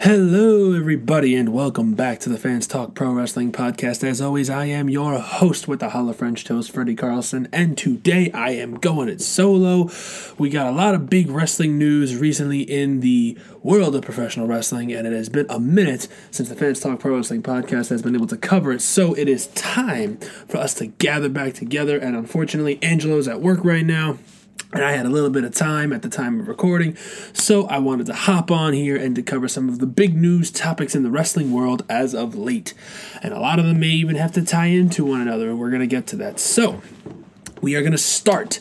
Hello, everybody, and welcome back to the Fans Talk Pro Wrestling Podcast. As always, I am your host with the Holla French Toast, Freddy Carlson, and today I am going it solo. We got a lot of big wrestling news recently in the world of professional wrestling, and it has been a minute since the Fans Talk Pro Wrestling Podcast has been able to cover it, so it is time for us to gather back together. And unfortunately, Angelo's at work right now and I had a little bit of time at the time of recording, so I wanted to hop on here and to cover some of the big news topics in the wrestling world as of late. And a lot of them may even have to tie into one another, and we're going to get to that. So, we are going to start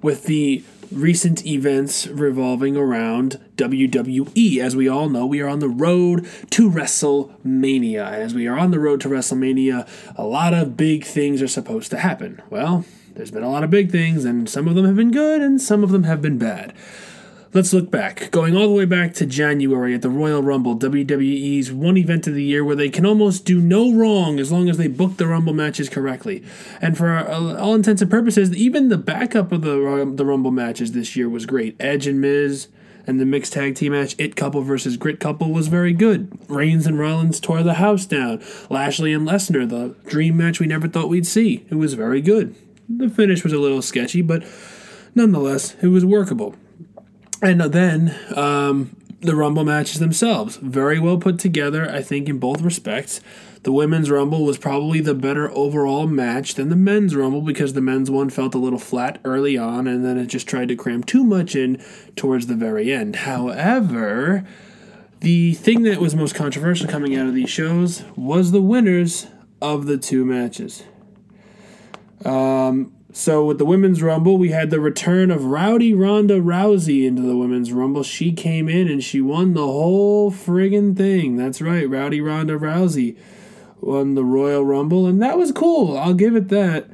with the recent events revolving around WWE. As we all know, we are on the road to WrestleMania. And As we are on the road to WrestleMania, a lot of big things are supposed to happen. Well, there's been a lot of big things, and some of them have been good, and some of them have been bad. Let's look back. Going all the way back to January at the Royal Rumble, WWE's one event of the year where they can almost do no wrong as long as they book the Rumble matches correctly. And for uh, all intents and purposes, even the backup of the, the Rumble matches this year was great. Edge and Miz and the mixed tag team match, It Couple versus Grit Couple, was very good. Reigns and Rollins tore the house down. Lashley and Lesnar, the dream match we never thought we'd see, it was very good. The finish was a little sketchy, but nonetheless, it was workable. And then um, the Rumble matches themselves, very well put together, I think, in both respects. The women's Rumble was probably the better overall match than the men's Rumble because the men's one felt a little flat early on and then it just tried to cram too much in towards the very end. However, the thing that was most controversial coming out of these shows was the winners of the two matches. Um, so with the women's rumble, we had the return of Rowdy Ronda Rousey into the women's rumble. She came in and she won the whole friggin' thing. That's right, Rowdy Ronda Rousey won the Royal Rumble, and that was cool. I'll give it that.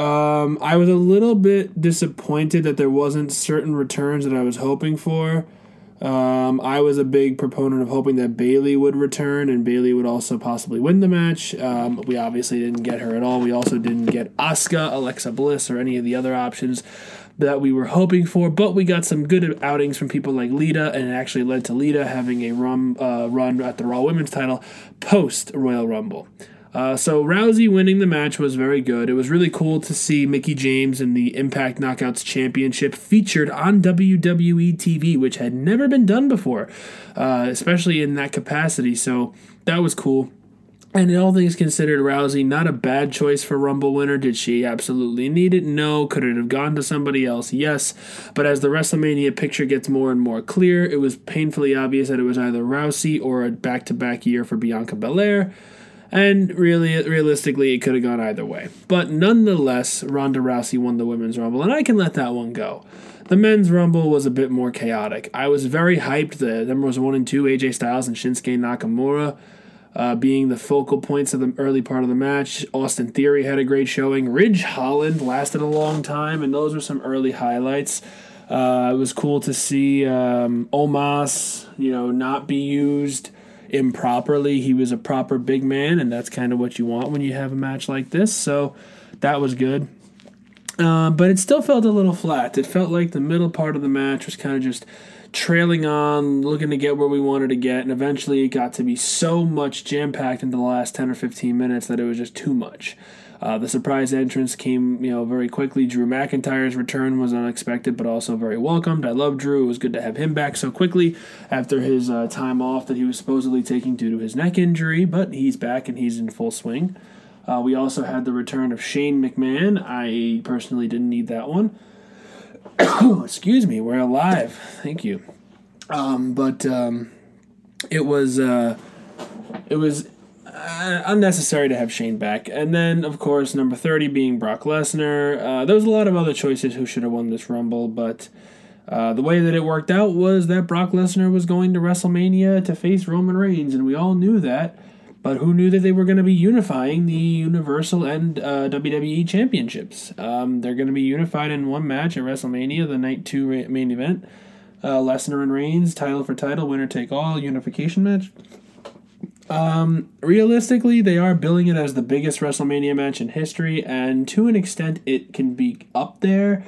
Um, I was a little bit disappointed that there wasn't certain returns that I was hoping for. Um, I was a big proponent of hoping that Bayley would return and Bayley would also possibly win the match. Um, we obviously didn't get her at all. We also didn't get Asuka, Alexa Bliss, or any of the other options that we were hoping for. But we got some good outings from people like Lita, and it actually led to Lita having a run, uh, run at the Raw Women's title post Royal Rumble. Uh, so Rousey winning the match was very good. It was really cool to see Mickie James in the Impact Knockouts Championship featured on WWE TV, which had never been done before, uh, especially in that capacity. So that was cool. And all things considered, Rousey not a bad choice for Rumble winner. Did she absolutely need it? No. Could it have gone to somebody else? Yes. But as the WrestleMania picture gets more and more clear, it was painfully obvious that it was either Rousey or a back-to-back year for Bianca Belair. And really, realistically, it could have gone either way. But nonetheless, Ronda Rousey won the women's rumble, and I can let that one go. The men's rumble was a bit more chaotic. I was very hyped. The numbers one and two, AJ Styles and Shinsuke Nakamura, uh, being the focal points of the early part of the match. Austin Theory had a great showing. Ridge Holland lasted a long time, and those were some early highlights. Uh, it was cool to see um, Omos, you know, not be used improperly. He was a proper big man, and that's kind of what you want when you have a match like this. So that was good. Uh, but it still felt a little flat. It felt like the middle part of the match was kind of just trailing on, looking to get where we wanted to get, and eventually it got to be so much jam packed into the last 10 or 15 minutes that it was just too much. Uh, the surprise entrance came, you know, very quickly. Drew McIntyre's return was unexpected, but also very welcomed. I love Drew. It was good to have him back so quickly after his uh, time off that he was supposedly taking due to his neck injury, but he's back and he's in full swing. Uh, we also had the return of Shane McMahon. I personally didn't need that one. Excuse me, we're alive. Thank you. Um, but um, it was uh, it was uh, unnecessary to have Shane back. And then, of course, number 30 being Brock Lesnar. Uh, there was a lot of other choices who should have won this Rumble, but uh, the way that it worked out was that Brock Lesnar was going to WrestleMania to face Roman Reigns, and we all knew that. But who knew that they were going to be unifying the Universal and uh, WWE Championships? Um, they're going to be unified in one match at WrestleMania, the night two main event. Uh, Lesnar and Reigns, title for title, winner take all, unification match. Um, realistically, they are billing it as the biggest WrestleMania match in history, and to an extent, it can be up there.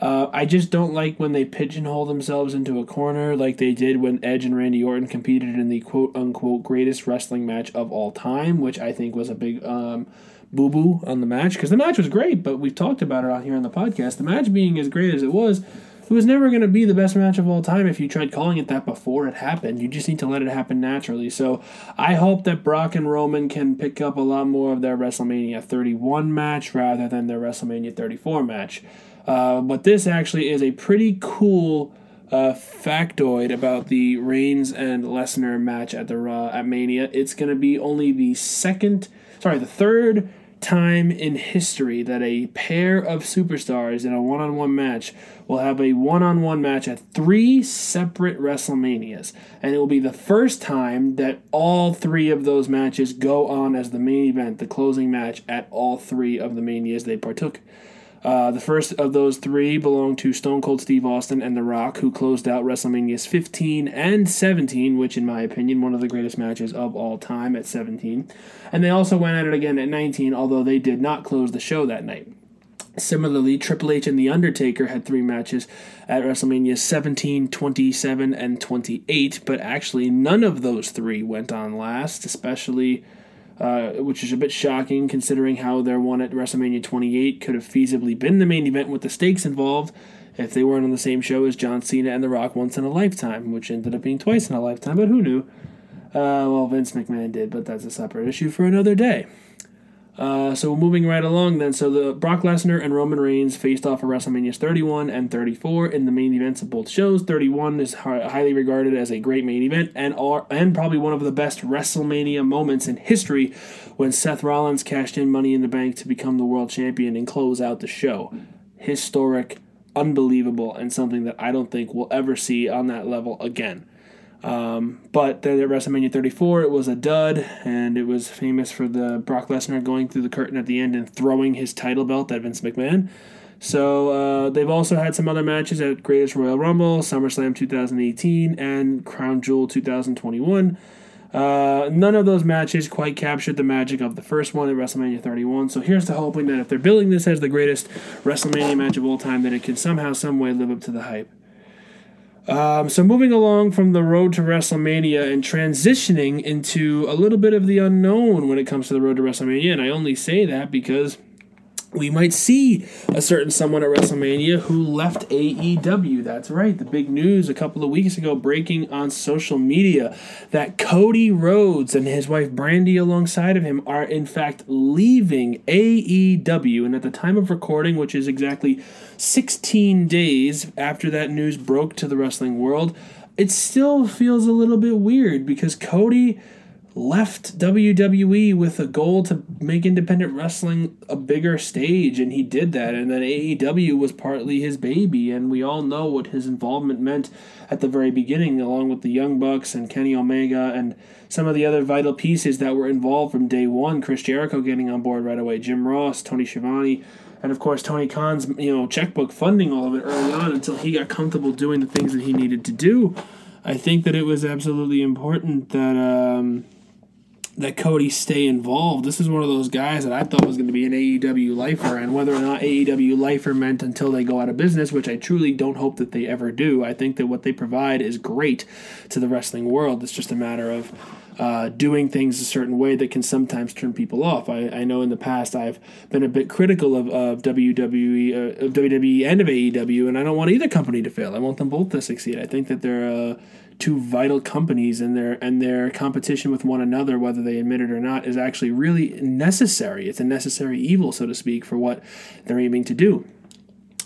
Uh, I just don't like when they pigeonhole themselves into a corner like they did when Edge and Randy Orton competed in the quote unquote greatest wrestling match of all time, which I think was a big um, boo boo on the match because the match was great, but we've talked about it on here on the podcast. The match being as great as it was, it was never going to be the best match of all time if you tried calling it that before it happened. You just need to let it happen naturally. So I hope that Brock and Roman can pick up a lot more of their WrestleMania 31 match rather than their WrestleMania 34 match. Uh, but this actually is a pretty cool uh, factoid about the Reigns and Lesnar match at the Raw at Mania. It's going to be only the second, sorry, the third time in history that a pair of superstars in a one-on-one match will have a one-on-one match at three separate WrestleManias, and it will be the first time that all three of those matches go on as the main event, the closing match at all three of the manias they partook. Uh, the first of those three belonged to Stone Cold Steve Austin and The Rock, who closed out WrestleManias 15 and 17, which, in my opinion, one of the greatest matches of all time at 17. And they also went at it again at 19, although they did not close the show that night. Similarly, Triple H and The Undertaker had three matches at WrestleMania 17, 27, and 28, but actually none of those three went on last, especially uh, which is a bit shocking considering how their one at WrestleMania 28 could have feasibly been the main event with the stakes involved if they weren't on the same show as John Cena and The Rock once in a lifetime, which ended up being twice in a lifetime, but who knew? Uh, well, Vince McMahon did, but that's a separate issue for another day. Uh, so moving right along then, so the Brock Lesnar and Roman Reigns faced off at WrestleManias 31 and 34 in the main events of both shows. 31 is highly regarded as a great main event and are, and probably one of the best WrestleMania moments in history when Seth Rollins cashed in Money in the Bank to become the world champion and close out the show. Historic, unbelievable, and something that I don't think we'll ever see on that level again. Um, but then at WrestleMania 34, it was a dud, and it was famous for the Brock Lesnar going through the curtain at the end and throwing his title belt at Vince McMahon. So uh, they've also had some other matches at Greatest Royal Rumble, SummerSlam 2018, and Crown Jewel 2021. Uh, none of those matches quite captured the magic of the first one at WrestleMania 31. So here's to hoping that if they're billing this as the greatest WrestleMania match of all time, that it can somehow, some way live up to the hype. Um, so moving along from the road to WrestleMania and transitioning into a little bit of the unknown when it comes to the road to WrestleMania, and I only say that because we might see a certain someone at WrestleMania who left AEW. That's right, the big news a couple of weeks ago breaking on social media that Cody Rhodes and his wife Brandi alongside of him are in fact leaving AEW. And at the time of recording, which is exactly 16 days after that news broke to the wrestling world, it still feels a little bit weird because Cody left WWE with a goal to make independent wrestling a bigger stage, and he did that. And then AEW was partly his baby, and we all know what his involvement meant at the very beginning, along with the Young Bucks and Kenny Omega and some of the other vital pieces that were involved from day one. Chris Jericho getting on board right away, Jim Ross, Tony Schiavone and of course Tony Khan's you know checkbook funding all of it early on until he got comfortable doing the things that he needed to do. I think that it was absolutely important that um, that Cody stay involved. This is one of those guys that I thought was going to be an AEW lifer, and whether or not AEW lifer meant until they go out of business, which I truly don't hope that they ever do. I think that what they provide is great to the wrestling world. It's just a matter of uh, doing things a certain way that can sometimes turn people off. I, I know in the past I've been a bit critical of, of WWE, uh, of WWE and of AEW, and I don't want either company to fail. I want them both to succeed. I think that they're uh, two vital companies, and their and their competition with one another, whether they admit it or not, is actually really necessary. It's a necessary evil, so to speak, for what they're aiming to do.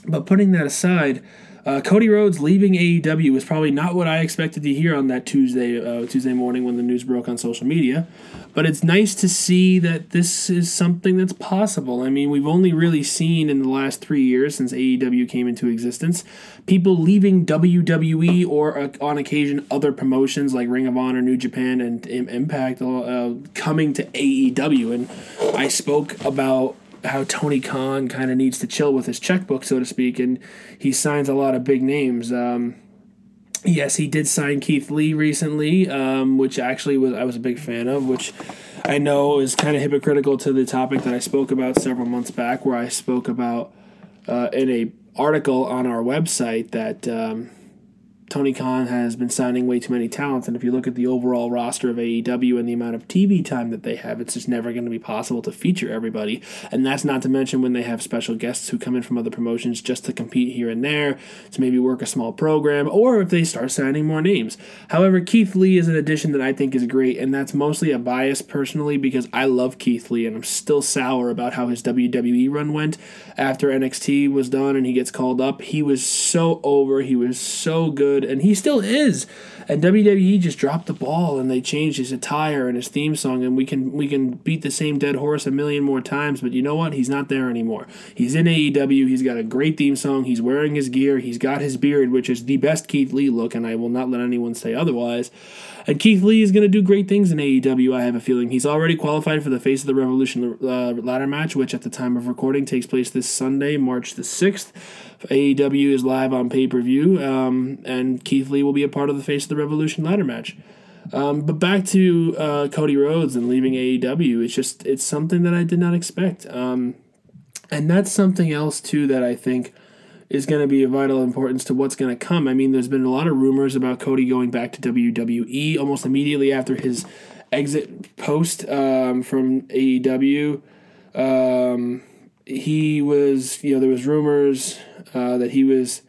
But putting that aside. Uh, Cody Rhodes leaving AEW was probably not what I expected to hear on that Tuesday uh, Tuesday morning when the news broke on social media, but it's nice to see that this is something that's possible. I mean, we've only really seen in the last three years since AEW came into existence people leaving WWE or uh, on occasion other promotions like Ring of Honor, New Japan, and Impact uh, coming to AEW, and I spoke about how Tony Khan kind of needs to chill with his checkbook, so to speak, and he signs a lot of big names. Um, yes, he did sign Keith Lee recently, um, which actually was I was a big fan of, which I know is kind of hypocritical to the topic that I spoke about several months back, where I spoke about uh, in a article on our website that um, Tony Khan has been signing way too many talents, and if you look at the overall roster of AEW and the amount of TV time that they have, it's just never going to be possible to feature everybody. And that's not to mention when they have special guests who come in from other promotions just to compete here and there, to maybe work a small program, or if they start signing more names. However, Keith Lee is an addition that I think is great, and that's mostly a bias personally because I love Keith Lee, and I'm still sour about how his WWE run went after NXT was done and he gets called up. He was so over, he was so good good, and he still is. And WWE just dropped the ball, and they changed his attire and his theme song, and we can we can beat the same dead horse a million more times. But you know what? He's not there anymore. He's in AEW. He's got a great theme song. He's wearing his gear. He's got his beard, which is the best Keith Lee look, and I will not let anyone say otherwise. And Keith Lee is going to do great things in AEW, I have a feeling. He's already qualified for the Face of the Revolution uh, ladder match, which at the time of recording takes place this Sunday, March the 6th. AEW is live on pay per view, um, and Keith Lee will be a part of the Face of the Revolution ladder match. Um, but back to uh, Cody Rhodes and leaving AEW, it's just it's something that I did not expect, um, and that's something else too that I think is going to be of vital importance to what's going to come. I mean, there's been a lot of rumors about Cody going back to WWE almost immediately after his exit post um, from AEW. Um, he was, you know, there was rumors uh, that he was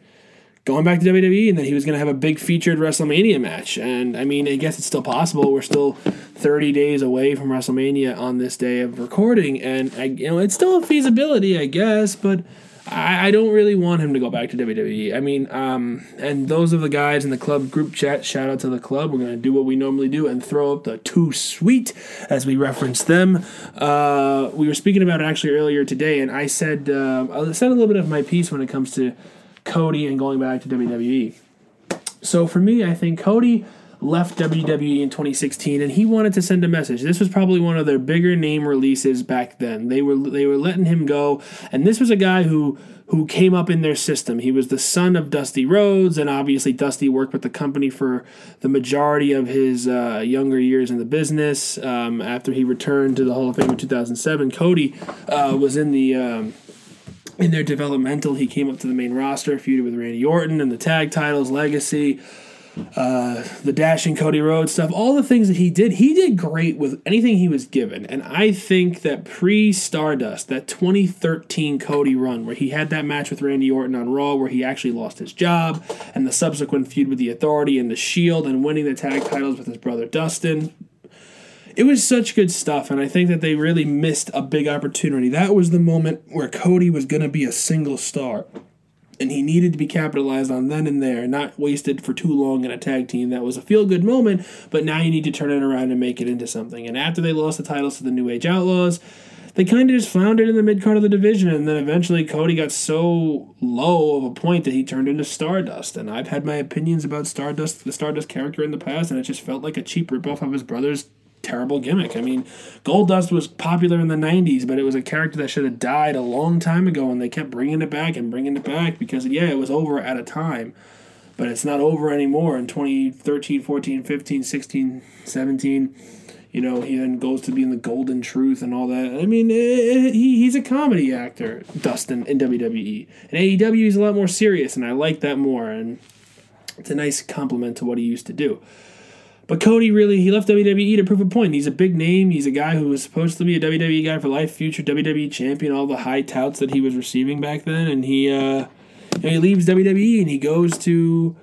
going back to WWE and that he was going to have a big featured WrestleMania match. And I mean, I guess it's still possible. We're still 30 days away from WrestleMania on this day of recording, and I, you know, it's still a feasibility, I guess, but I, I don't really want him to go back to WWE. I mean, um, and those of the guys in the club group chat, shout out to the club. We're going to do what we normally do and throw up the too sweet as we reference them. Uh, we were speaking about it actually earlier today, and I said, uh, I said a little bit of my piece when it comes to Cody and going back to WWE. So for me, I think Cody left WWE in 2016 and he wanted to send a message. This was probably one of their bigger name releases back then. They were they were letting him go and this was a guy who who came up in their system. He was the son of Dusty Rhodes and obviously Dusty worked with the company for the majority of his uh, younger years in the business. Um, after he returned to the Hall of Fame in 2007, Cody uh, was in the um, in their developmental, he came up to the main roster, feuded with Randy Orton and the tag titles, Legacy, uh, the dashing Cody Rhodes stuff, all the things that he did, he did great with anything he was given. And I think that pre Stardust, that 2013 Cody run, where he had that match with Randy Orton on Raw, where he actually lost his job, and the subsequent feud with the Authority and the Shield, and winning the tag titles with his brother Dustin. It was such good stuff, and I think that they really missed a big opportunity. That was the moment where Cody was going to be a single star and he needed to be capitalized on then and there, not wasted for too long in a tag team. That was a feel good moment, but now you need to turn it around and make it into something. And after they lost the titles to the New Age Outlaws, they kind of just floundered in the mid card of the division, and then eventually Cody got so low of a point that he turned into Stardust. And I've had my opinions about Stardust, the Stardust character in the past, and it just felt like a cheap ripoff of his brother's terrible gimmick. I mean, Goldust was popular in the 90s, but it was a character that should have died a long time ago, and they kept bringing it back and bringing it back because, yeah, it was over at a time. But it's not over anymore in 2013, 14, 15, 16, 17. You know, he then goes to being the Golden Truth and all that. I mean, it, it, he, he's a comedy actor, Dustin, in WWE. In AEW, he's a lot more serious, and I like that more. And it's a nice compliment to what he used to do. But Cody really he left WWE to prove a point. He's a big name. He's a guy who was supposed to be a WWE guy for life, future WWE champion, all the high touts that he was receiving back then, and he uh, he leaves WWE and he goes to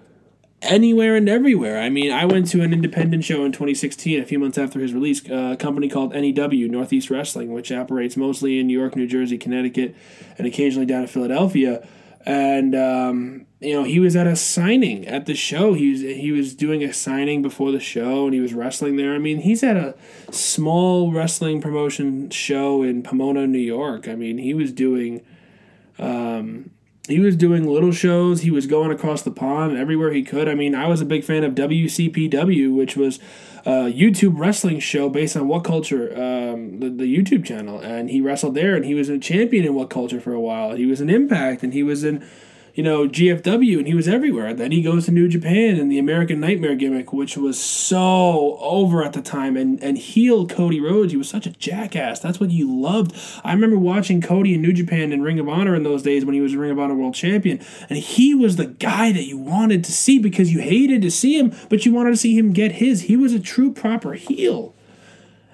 anywhere and everywhere. I mean, I went to an independent show in 2016, a few months after his release, uh, a company called NEW, Northeast Wrestling, which operates mostly in New York, New Jersey, Connecticut, and occasionally down in Philadelphia. And um, you know, he was at a signing at the show. He was he was doing a signing before the show, and he was wrestling there. I mean, he's at a small wrestling promotion show in Pomona, New York. I mean, he was doing, um, he was doing little shows. He was going across the pond everywhere he could. I mean, I was a big fan of WCPW, which was a YouTube wrestling show based on What Culture, um, the the YouTube channel, and he wrestled there, and he was a champion in What Culture for a while. He was an Impact, and he was in you know, GFW, and he was everywhere. Then he goes to New Japan and the American Nightmare gimmick, which was so over at the time, and and heel Cody Rhodes. He was such a jackass. That's what you loved. I remember watching Cody in New Japan and Ring of Honor in those days when he was Ring of Honor World Champion, and he was the guy that you wanted to see because you hated to see him, but you wanted to see him get his. He was a true proper heel.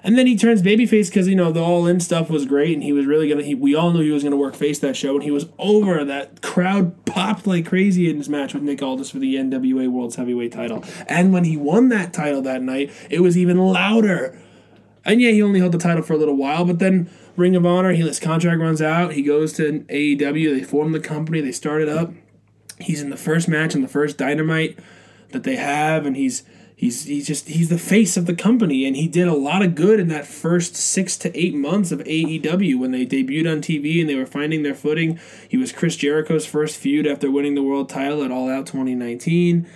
And then he turns babyface because you know the all in stuff was great, and he was really gonna. He, we all knew he was gonna work face that show, and he was over. That crowd popped like crazy in his match with Nick Aldis for the NWA World's Heavyweight Title. And when he won that title that night, it was even louder. And yeah, he only held the title for a little while, but then Ring of Honor, he, his contract runs out. He goes to AEW. They form the company. They start it up. He's in the first match in the first Dynamite that they have, and he's he's he's just he's the face of the company and he did a lot of good in that first six to eight months of AEW when they debuted on TV and they were finding their footing. He was Chris Jericho's first feud after winning the world title at All Out 2019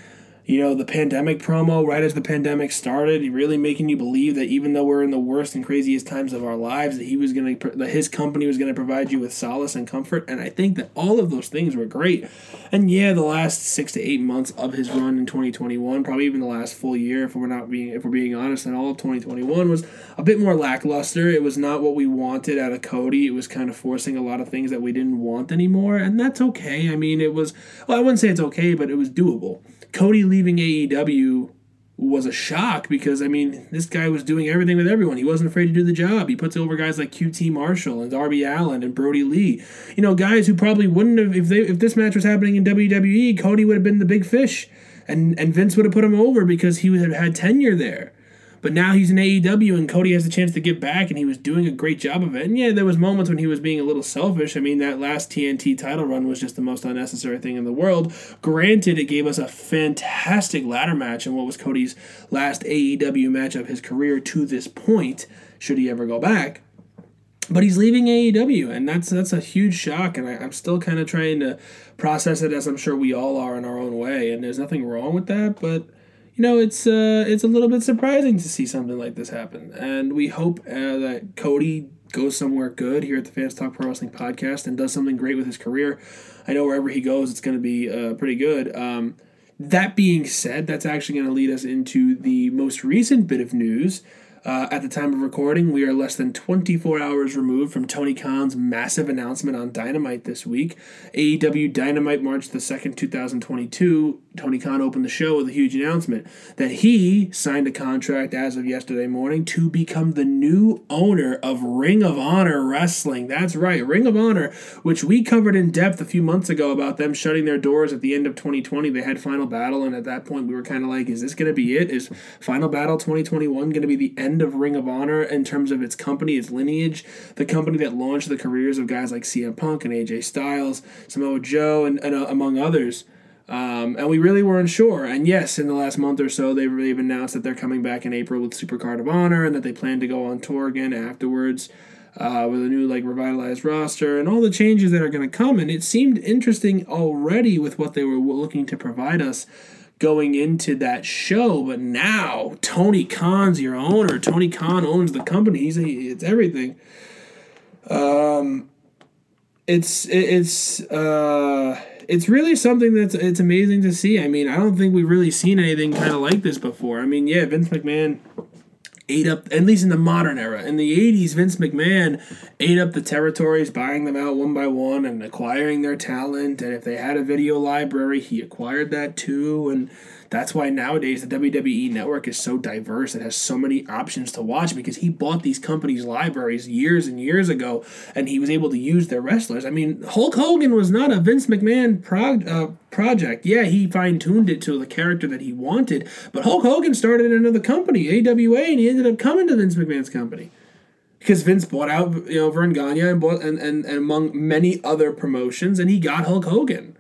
you know, the pandemic promo right as the pandemic started, really making you believe that even though we're in the worst and craziest times of our lives, that he was going to, that his company was going to provide you with solace and comfort. And I think that all of those things were great. And yeah, the last six to eight months of his run in 2021, probably even the last full year, if we're not being, if we're being honest, and all of 2021 was a bit more lackluster. It was not what we wanted out of Cody. It was kind of forcing a lot of things that we didn't want anymore, and that's okay. I mean, it was, well, I wouldn't say it's okay, but it was doable. Cody leaving AEW was a shock because I mean this guy was doing everything with everyone. He wasn't afraid to do the job. He puts over guys like QT Marshall and Darby Allin and Brodie Lee. You know, guys who probably wouldn't have if they if this match was happening in WWE, Cody would have been the big fish, and and Vince would have put him over because he would have had tenure there. But now he's in AEW and Cody has the chance to get back and he was doing a great job of it. And yeah, there was moments when he was being a little selfish. I mean, that last TNT title run was just the most unnecessary thing in the world. Granted, it gave us a fantastic ladder match in what was Cody's last AEW match of his career to this point, should he ever go back. But he's leaving AEW, and that's that's a huge shock, and I, I'm still kind of trying to process it as I'm sure we all are in our own way. And there's nothing wrong with that, but know, it's uh, it's a little bit surprising to see something like this happen, and we hope uh, that Cody goes somewhere good here at the Fans Talk Pro Wrestling podcast and does something great with his career. I know wherever he goes, it's going to be uh, pretty good. Um, that being said, that's actually going to lead us into the most recent bit of news. Uh, at the time of recording, we are less than 24 hours removed from Tony Khan's massive announcement on Dynamite this week. AEW Dynamite March the 2nd, 2022. Tony Khan opened the show with a huge announcement that he signed a contract as of yesterday morning to become the new owner of Ring of Honor Wrestling. That's right, Ring of Honor, which we covered in depth a few months ago about them shutting their doors at the end of 2020. They had Final Battle, and at that point, we were kind of like, is this going to be it? Is Final Battle 2021 going to be the end? of Ring of Honor in terms of its company, its lineage, the company that launched the careers of guys like CM Punk and AJ Styles, Samoa Joe, and, and uh, among others. Um, and we really weren't sure. And yes, in the last month or so, they've, announced that they're coming back in April with Supercard of Honor and that they plan to go on tour again afterwards uh, with a new, like, revitalized roster and all the changes that are going to come. And it seemed interesting already with what they were looking to provide us going into that show, but now Tony Khan's your owner. Tony Khan owns the company. He's it's everything. Um, it's it's uh, it's really something that's it's amazing to see. I mean, I don't think we've really seen anything kind of like this before. I mean, yeah, Vince McMahon ate up at least in the modern era. In the 80s, Vince McMahon ate up the territories, buying them out one by one and acquiring their talent. And if they had a video library, he acquired that too. And that's why nowadays the WWE network is so diverse. It has so many options to watch because he bought these companies' libraries years and years ago and he was able to use their wrestlers. I mean, Hulk Hogan was not a Vince McMahon prog- uh, project. Yeah, he fine tuned it to the character that he wanted, but Hulk Hogan started another company, AWA, and he ended up coming to Vince McMahon's company because Vince bought out you know Verne Gagne and bought and, and, and among many other promotions, and he got Hulk Hogan,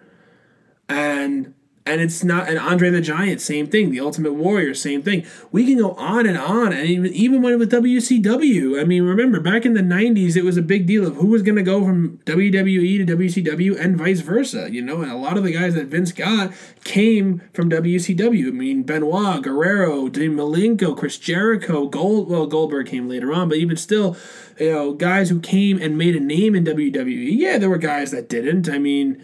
and and it's not an Andre the Giant, same thing. The Ultimate Warrior, same thing. We can go on and on, and even when with WCW. I mean, remember back in the '90s, it was a big deal of who was going to go from WWE to WCW and vice versa. You know, and a lot of the guys that Vince got came from WCW. I mean, Benoit, Guerrero, Malenko, Chris Jericho, Gold. Well, Goldberg came later on, but even still, you know, guys who came and made a name in WWE. Yeah, there were guys that didn't. I mean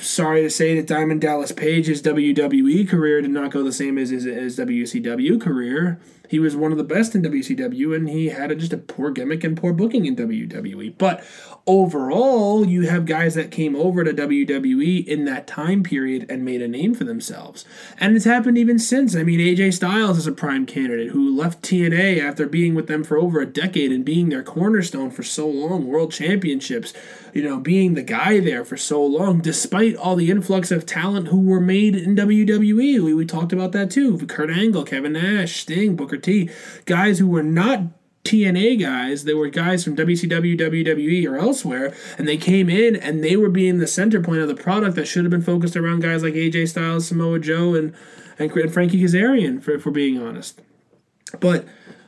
sorry to say that Diamond Dallas Page's WWE career did not go the same as his, his WCW career. He was one of the best in WCW, and he had a, just a poor gimmick and poor booking in WWE. But overall, you have guys that came over to WWE in that time period and made a name for themselves. And it's happened even since. I mean, AJ Styles is a prime candidate who left TNA after being with them for over a decade and being their cornerstone for so long, world championships, you know, being the guy there for so long, despite all the influx of talent who were made in WWE. We, we talked about that too. Kurt Angle, Kevin Nash, Sting, Booker T, guys who were not TNA guys. They were guys from WCW, WWE, or elsewhere, and they came in and they were being the center point of the product that should have been focused around guys like AJ Styles, Samoa Joe, and and, Frankie Kazarian, for, for being honest. But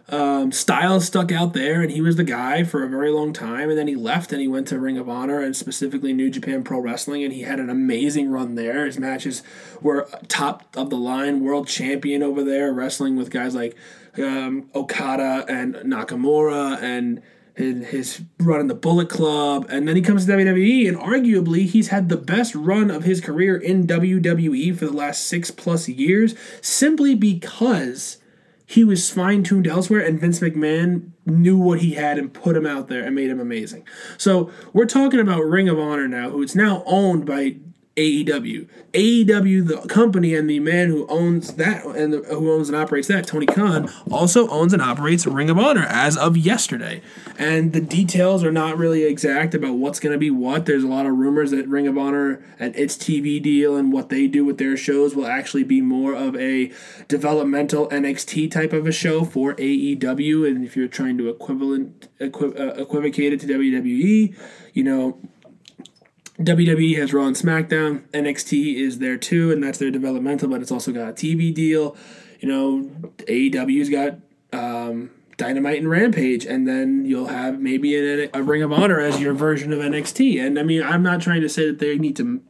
um, Styles stuck out there, and he was the guy for a very long time. And then he left, and he went to Ring of Honor and specifically New Japan Pro Wrestling, and he had an amazing run there. His matches were top of the line, world champion over there, wrestling with guys like um, Okada and Nakamura and his run in the Bullet Club, and then he comes to WWE, and arguably he's had the best run of his career in WWE for the last six plus years, simply because he was fine tuned elsewhere, and Vince McMahon knew what he had and put him out there and made him amazing. So we're talking about Ring of Honor now, who is now owned by AEW. AEW, the company and the man who owns that and the, who owns and operates that, Tony Khan, also owns and operates Ring of Honor as of yesterday. And the details are not really exact about what's going to be what. There's a lot of rumors that Ring of Honor and its TV deal and what they do with their shows will actually be more of a developmental NXT type of a show for AEW. And if you're trying to equivalent equi- uh, equivocate it to WWE, you know WWE has Raw and SmackDown. NXT is there too, and that's their developmental, but it's also got a TV deal. You know, AEW's got um, Dynamite and Rampage, and then you'll have maybe a, a Ring of Honor as your version of NXT. And I mean, I'm not trying to say that they need to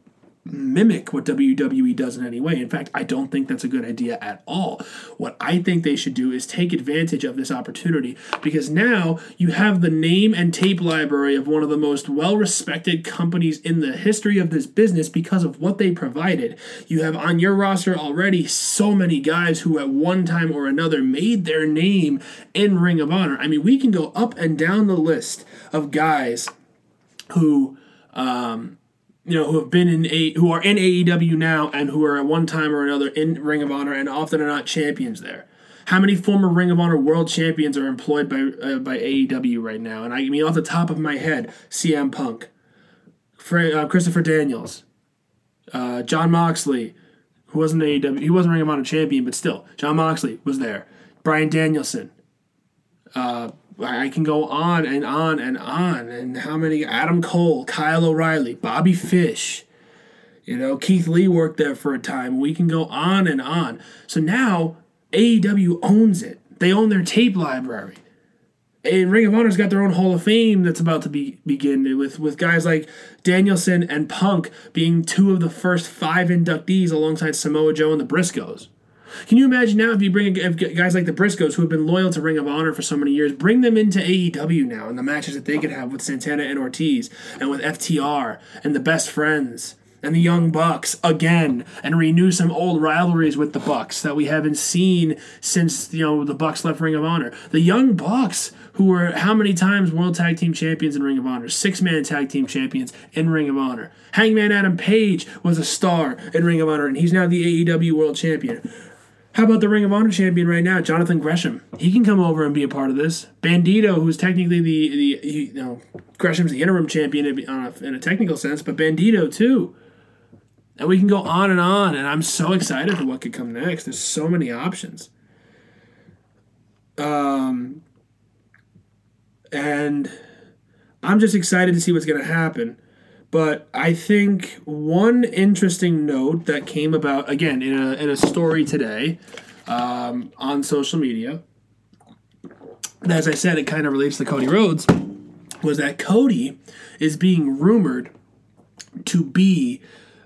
mimic what WWE does in any way. In fact, I don't think that's a good idea at all. What I think they should do is take advantage of this opportunity because now you have the name and tape library of one of the most well respected companies in the history of this business because of what they provided. You have on your roster already so many guys who at one time or another made their name in Ring of Honor. I mean, we can go up and down the list of guys who um, you know, who have been in a who are in AEW now and who are at one time or another in Ring of Honor and often are not champions there. How many former Ring of Honor world champions are employed by uh, by AEW right now? And I mean, off the top of my head, CM Punk, uh, Christopher Daniels, uh, Jon Moxley, who wasn't AEW, he wasn't Ring of Honor champion, but still, Jon Moxley was there. Bryan Danielson, uh, I can go on and on and on. And how many? Adam Cole, Kyle O'Reilly, Bobby Fish. You know, Keith Lee worked there for a time. We can go on and on. So now AEW owns it. They own their tape library. And Ring of Honor's got their own Hall of Fame that's about to be begin with with guys like Danielson and Punk being two of the first five inductees alongside Samoa Joe and the Briscoes. Can you imagine now if you bring if guys like the Briscoes who have been loyal to Ring of Honor for so many years, bring them into AEW now and the matches that they could have with Santana and Ortiz and with FTR and the Best Friends and the Young Bucks again and renew some old rivalries with the Bucks that we haven't seen since you know the Bucks left Ring of Honor. The Young Bucks who were how many times World Tag Team Champions in Ring of Honor, six man tag team champions in Ring of Honor. Hangman Adam Page was a star in Ring of Honor and he's now the AEW World Champion. How about the Ring of Honor champion right now, Jonathan Gresham? He can come over and be a part of this. Bandito, who's technically the the you know Gresham's the interim champion in a, in a technical sense, but Bandito too. And we can go on and on, and I'm so excited for what could come next. There's so many options. Um, and I'm just excited to see what's going to happen. But I think one interesting note that came about again in a in a story today um, on social media, as I said, it kind of relates to Cody Rhodes, was that Cody is being rumored to be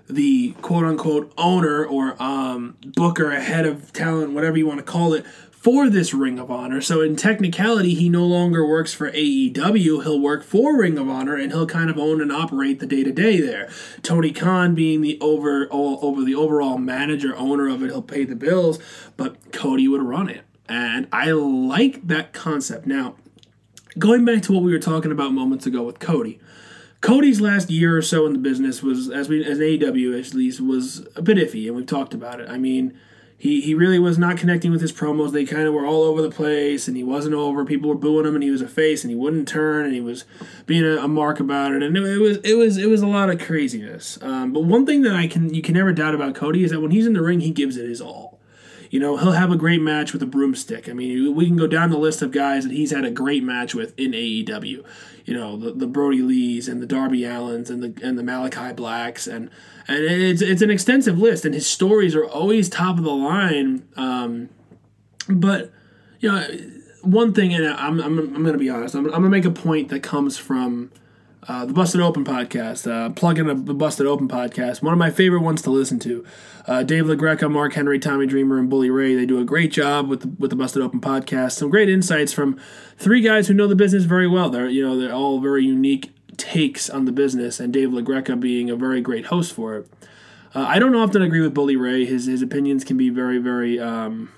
the quote unquote owner or um, booker, head of talent, whatever you want to call it, for this Ring of Honor. So in technicality, he no longer works for AEW. He'll work for Ring of Honor, and he'll kind of own and operate the day to day there. Tony Khan being the over all, over the overall manager owner of it, he'll pay the bills, but Cody would run it, and I like that concept. Now, going back to what we were talking about moments ago with Cody. Cody's last year or so in the business was, as we as AEW at least, was a bit iffy, and we've talked about it. I mean, he he really was not connecting with his promos. They kind of were all over the place, and he wasn't over. People were booing him, and he was a face, and he wouldn't turn, and he was being a, a mark about it, and it, it, was it was it was a lot of craziness. Um, but one thing that I can you can never doubt about Cody is that when he's in the ring, he gives it his all. You know, he'll have a great match with a broomstick. I mean, we can go down the list of guys that he's had a great match with in AEW. You know, the, the Brodie Lees and the Darby Allins and the and the Malachi Blacks and and it's it's an extensive list, and his stories are always top of the line. Um, but you know, one thing, and I'm I'm, I'm going to be honest, I'm, I'm going to make a point that comes from uh, the Busted Open podcast. Uh, plug in the Busted Open podcast, one of my favorite ones to listen to. Uh, Dave LaGreca, Mark Henry, Tommy Dreamer, and Bully Ray. They do a great job with the, with the Busted Open podcast. Some great insights from three guys who know the business very well. They're you know they're all very unique takes on the business, and Dave LaGreca being a very great host for it. Uh, I don't often agree with Bully Ray. His his opinions can be very very um,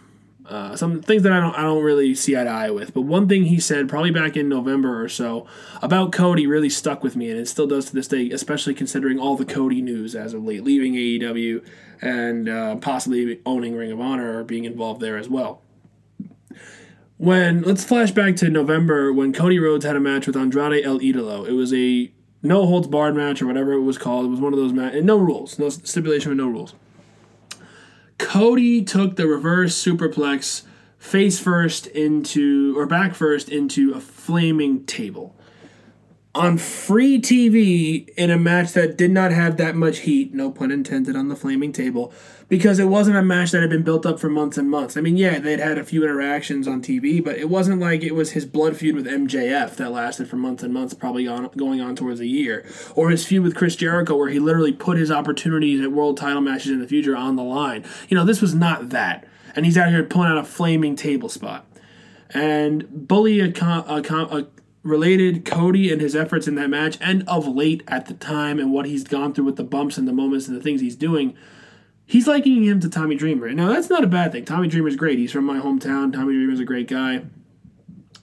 uh, some things that I don't I don't really see eye to eye with. But one thing he said probably back in November or so about Cody really stuck with me, and it still does to this day, especially considering all the Cody news as of late, leaving AEW and uh, possibly owning Ring of Honor or being involved there as well. When let's flash back to November when Cody Rhodes had a match with Andrade El Idolo. It was a no holds barred match or whatever it was called. It was one of those matches, no rules, no stipulation with no rules. Cody took the reverse superplex face first into or back first into a flaming table. On free TV in a match that did not have that much heat, no pun intended on the flaming table, because it wasn't a match that had been built up for months and months. I mean, yeah, they'd had a few interactions on TV, but it wasn't like it was his blood feud with MJF that lasted for months and months, probably on, going on towards a year, or his feud with Chris Jericho, where he literally put his opportunities at world title matches in the future on the line. You know, this was not that. And he's out here pulling out a flaming table spot. And Bully a, a, a, related Cody and his efforts in that match and of late at the time and what he's gone through with the bumps and the moments and the things he's doing, he's likening him to Tommy Dreamer. Now that's not a bad thing. Tommy Dreamer's great. He's from my hometown. Tommy Dreamer's a great guy.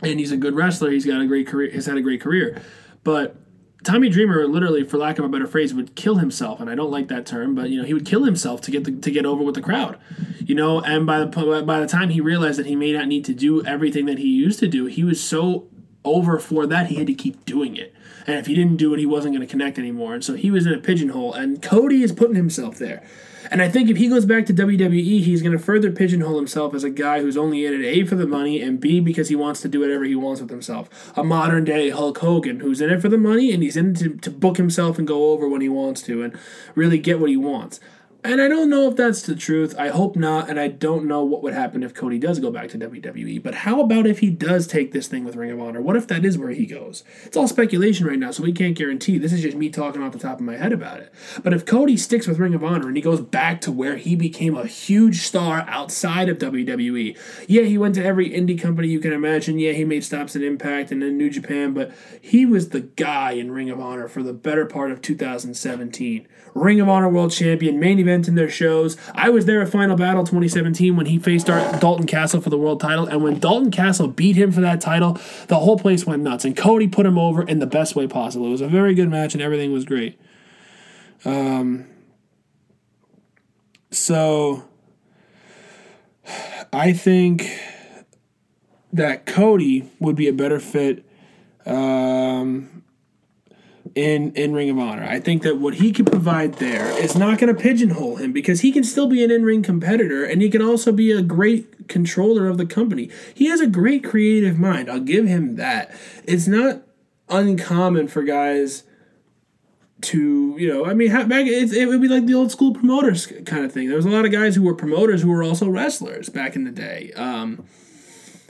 And he's a good wrestler. He's got a great career. He's had a great career. But Tommy Dreamer, literally, for lack of a better phrase, would kill himself, and I don't like that term, but you know he would kill himself to get the, to get over with the crowd, you know. And by the by the time he realized that he may not need to do everything that he used to do, he was so over for that, he had to keep doing it. And if he didn't do it, he wasn't going to connect anymore. And so he was in a pigeonhole. And Cody is putting himself there. And I think if he goes back to WWE, he's going to further pigeonhole himself as a guy who's only in it A for the money and B because he wants to do whatever he wants with himself. A modern day Hulk Hogan who's in it for the money and he's in it to, to book himself and go over when he wants to and really get what he wants. And I don't know if that's the truth. I hope not. And I don't know what would happen if Cody does go back to WWE. But how about if he does take this thing with Ring of Honor? What if that is where he goes? It's all speculation right now, so we can't guarantee. This is just me talking off the top of my head about it. But if Cody sticks with Ring of Honor and he goes back to where he became a huge star outside of WWE, yeah, he went to every indie company you can imagine. Yeah, he made stops at Impact and then New Japan, but he was the guy in Ring of Honor for the better part of 2017. Ring of Honor World Champion, main event in their shows. I was there at Final Battle 2017 when he faced Dalton Castle for the world title, and when Dalton Castle beat him for that title, the whole place went nuts, and Cody put him over in the best way possible. It was a very good match, and everything was great. Um, so I think that Cody would be a better fit um, in in Ring of Honor. I think that what he could provide there is not going to pigeonhole him because he can still be an in-ring competitor and he can also be a great controller of the company. He has a great creative mind. I'll give him that. It's not uncommon for guys to you know i mean back it, it would be like the old school promoters kind of thing there was a lot of guys who were promoters who were also wrestlers back in the day um,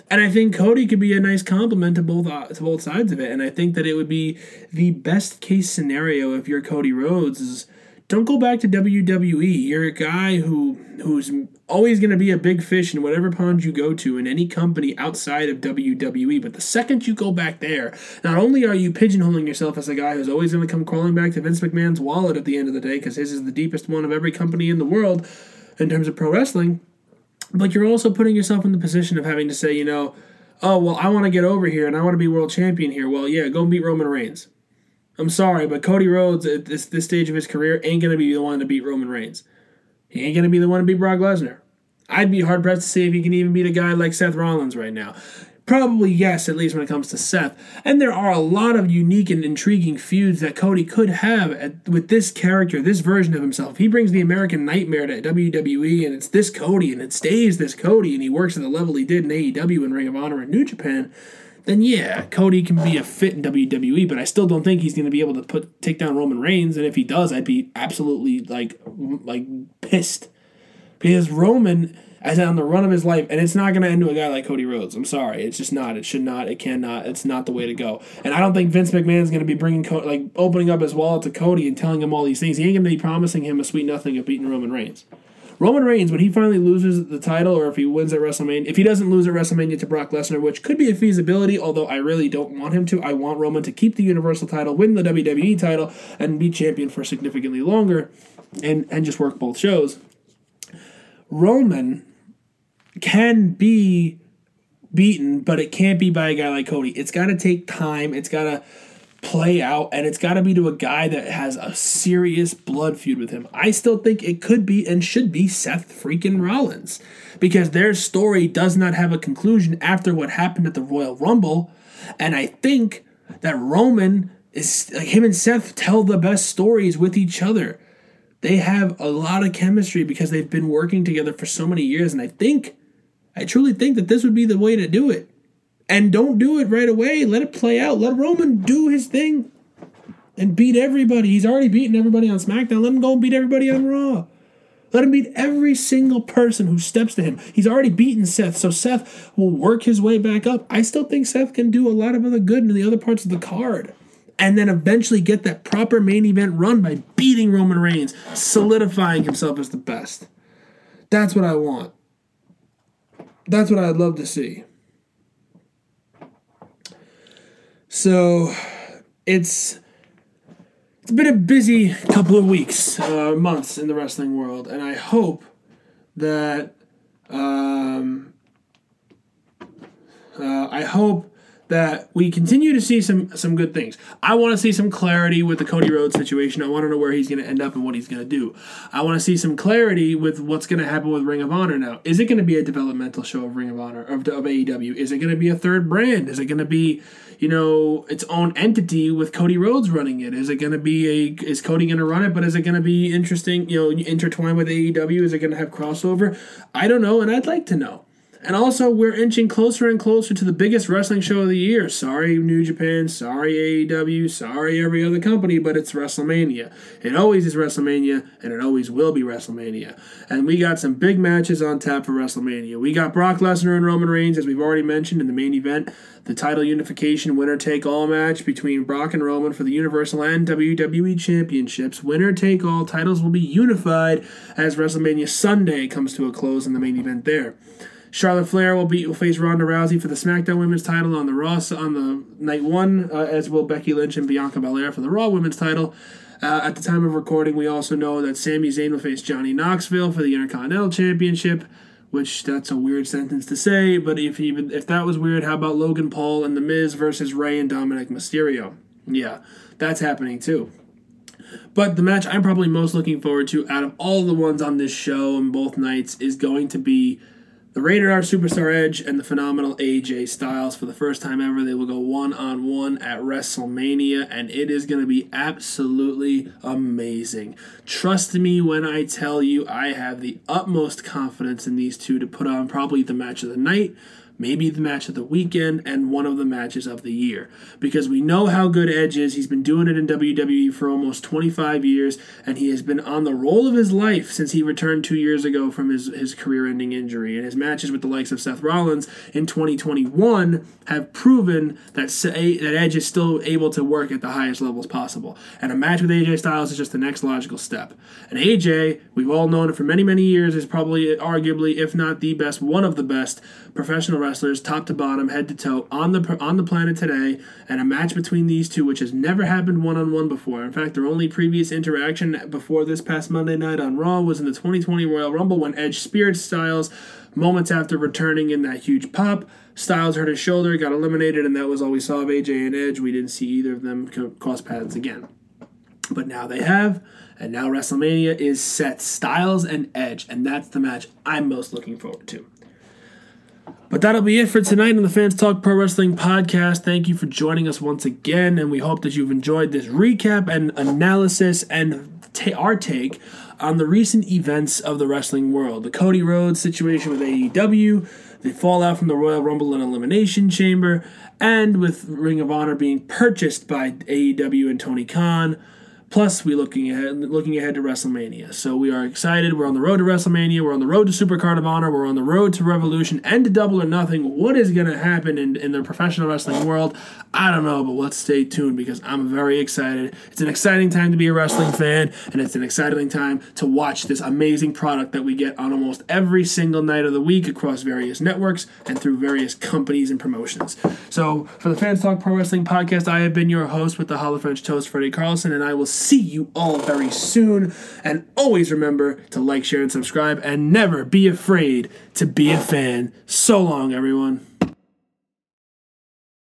and I think Cody could be a nice compliment to both uh, to both sides of it. And I think that it would be the best case scenario if you're Cody Rhodes is don't go back to WWE. You're a guy who who's always going to be a big fish in whatever pond you go to in any company outside of WWE. But the second you go back there, not only are you pigeonholing yourself as a guy who's always going to come crawling back to Vince McMahon's wallet at the end of the day, because his is the deepest one of every company in the world in terms of pro wrestling, but you're also putting yourself in the position of having to say, you know, oh well, I want to get over here and I want to be world champion here. Well, yeah, go beat Roman Reigns. I'm sorry, but Cody Rhodes at this this stage of his career ain't gonna be the one to beat Roman Reigns. He ain't gonna be the one to beat Brock Lesnar. I'd be hard pressed to see if he can even beat a guy like Seth Rollins right now. Probably yes, at least when it comes to Seth. And there are a lot of unique and intriguing feuds that Cody could have at, with this character, this version of himself. He brings the American Nightmare to WWE, and it's this Cody, and it stays this Cody, and he works at the level he did in AEW and Ring of Honor and New Japan then yeah, Cody can be a fit in WWE, but I still don't think he's going to be able to put take down Roman Reigns. And if he does, I'd be absolutely like like pissed because Roman as on the run of his life, and it's not going to end to a guy like Cody Rhodes. I'm sorry, it's just not. It should not. It cannot. It's not the way to go. And I don't think Vince McMahon is going to be bringing Co- like opening up his wallet to Cody and telling him all these things. He ain't going to be promising him a sweet nothing of beating Roman Reigns. Roman Reigns, when he finally loses the title, or if he wins at WrestleMania, if he doesn't lose at WrestleMania to Brock Lesnar, which could be a feasibility, although I really don't want him to. I want Roman to keep the Universal title, win the WWE title, and be champion for significantly longer, and and just work both shows. Roman can be beaten, but it can't be by a guy like Cody. It's got to take time. It's got to play out, and it's got to be to a guy that has a serious blood feud with him. I still think it could be and should be Seth freaking Rollins because their story does not have a conclusion after what happened at the Royal Rumble, and I think that Roman is like him and Seth tell the best stories with each other. They have a lot of chemistry because they've been working together for so many years, and I think, I truly think that this would be the way to do it and don't do it right away. Let it play out. Let Roman do his thing and beat everybody. He's already beaten everybody on SmackDown. Let him go and beat everybody on Raw. Let him beat every single person who steps to him. He's already beaten Seth, so Seth will work his way back up. I still think Seth can do a lot of other good in the other parts of the card. And then eventually get that proper main event run by beating Roman Reigns, solidifying himself as the best. That's what I want. That's what I'd love to see. So it's it's been a busy couple of weeks, uh, months in the wrestling world, and I hope that um, uh, I hope that we continue to see some some good things. I want to see some clarity with the Cody Rhodes situation. I want to know where he's going to end up and what he's going to do. I want to see some clarity with what's going to happen with Ring of Honor now. Is it going to be a developmental show of Ring of Honor of, of AEW? Is it going to be a third brand? Is it going to be you know its own entity with Cody Rhodes running it? Is it going to be a is Cody going to run it? But is it going to be interesting? You know, intertwined with AEW? Is it going to have crossover? I don't know, and I'd like to know. And also, we're inching closer and closer to the biggest wrestling show of the year. Sorry, New Japan. Sorry, AEW. Sorry, every other company, but it's WrestleMania. It always is WrestleMania, and it always will be WrestleMania. And we got some big matches on tap for WrestleMania. We got Brock Lesnar and Roman Reigns, as we've already mentioned in the main event. The title unification winner take all match between Brock and Roman for the Universal and WWE Championships. Winner take all titles will be unified as WrestleMania Sunday comes to a close in the main event there. Charlotte Flair will beat will face Ronda Rousey for the SmackDown Women's title on the Raw on the night one, uh, as will Becky Lynch and Bianca Belair for the Raw Women's title. Uh, at the time of recording, we also know that Sami Zayn will face Johnny Knoxville for the Intercontinental Championship, which that's a weird sentence to say, but if even if that was weird, how about Logan Paul and The Miz versus Rey and Dominic Mysterio? Yeah, that's happening too. But the match I'm probably most looking forward to out of all the ones on this show and both nights is going to be the Rated R Superstar Edge and the phenomenal AJ Styles. For the first time ever, they will go one on one at WrestleMania, and it is going to be absolutely amazing. Trust me when I tell you, I have the utmost confidence in these two to put on probably the match of the night, maybe the match of the weekend, and one of the matches of the year. Because we know how good Edge is. He's been doing it in WWE for almost 25 years, and he has been on the roll of his life since he returned two years ago from his, his career ending injury. And his matches with the likes of Seth Rollins in 2021 have proven that, that Edge is still able to work at the highest levels possible. And a match with AJ Styles is just the next logical step. And AJ, we've all known it for many, many years, is probably, arguably, if not the best, one of the best professional wrestlers, top to bottom, head to toe, on the on the planet today, and a match between these two, which has never happened one on one before. In fact, their only previous interaction before this past Monday night on Raw was in the 2020 Royal Rumble when Edge speared Styles moments after returning in that huge pop. Styles hurt his shoulder, got eliminated, and that was all we saw of AJ and Edge. We didn't see either of them cross paths again. But now they have, and now WrestleMania is set Styles and Edge, and that's the match I'm most looking forward to. But that'll be it for tonight on the Fans Talk Pro Wrestling podcast. Thank you for joining us once again, and we hope that you've enjoyed this recap and analysis and our take on the recent events of the wrestling world. The Cody Rhodes situation with AEW, the fallout from the Royal Rumble and Elimination Chamber, and with Ring of Honor being purchased by AEW and Tony Khan. Plus, we looking ahead looking ahead to WrestleMania. So we are excited. We're on the road to WrestleMania. We're on the road to Supercard of Honor. We're on the road to Revolution and to Double or Nothing. What is going to happen in, in the professional wrestling world? I don't know, but let's stay tuned because I'm very excited. It's an exciting time to be a wrestling fan, and it's an exciting time to watch this amazing product that we get on almost every single night of the week across various networks and through various companies and promotions. So, for the Fans Talk Pro Wrestling podcast, I have been your host with the Hollow French Toast, Freddy Carlson, and I will see you all very soon. And always remember to like, share, and subscribe, and never be afraid to be a fan. So long, everyone.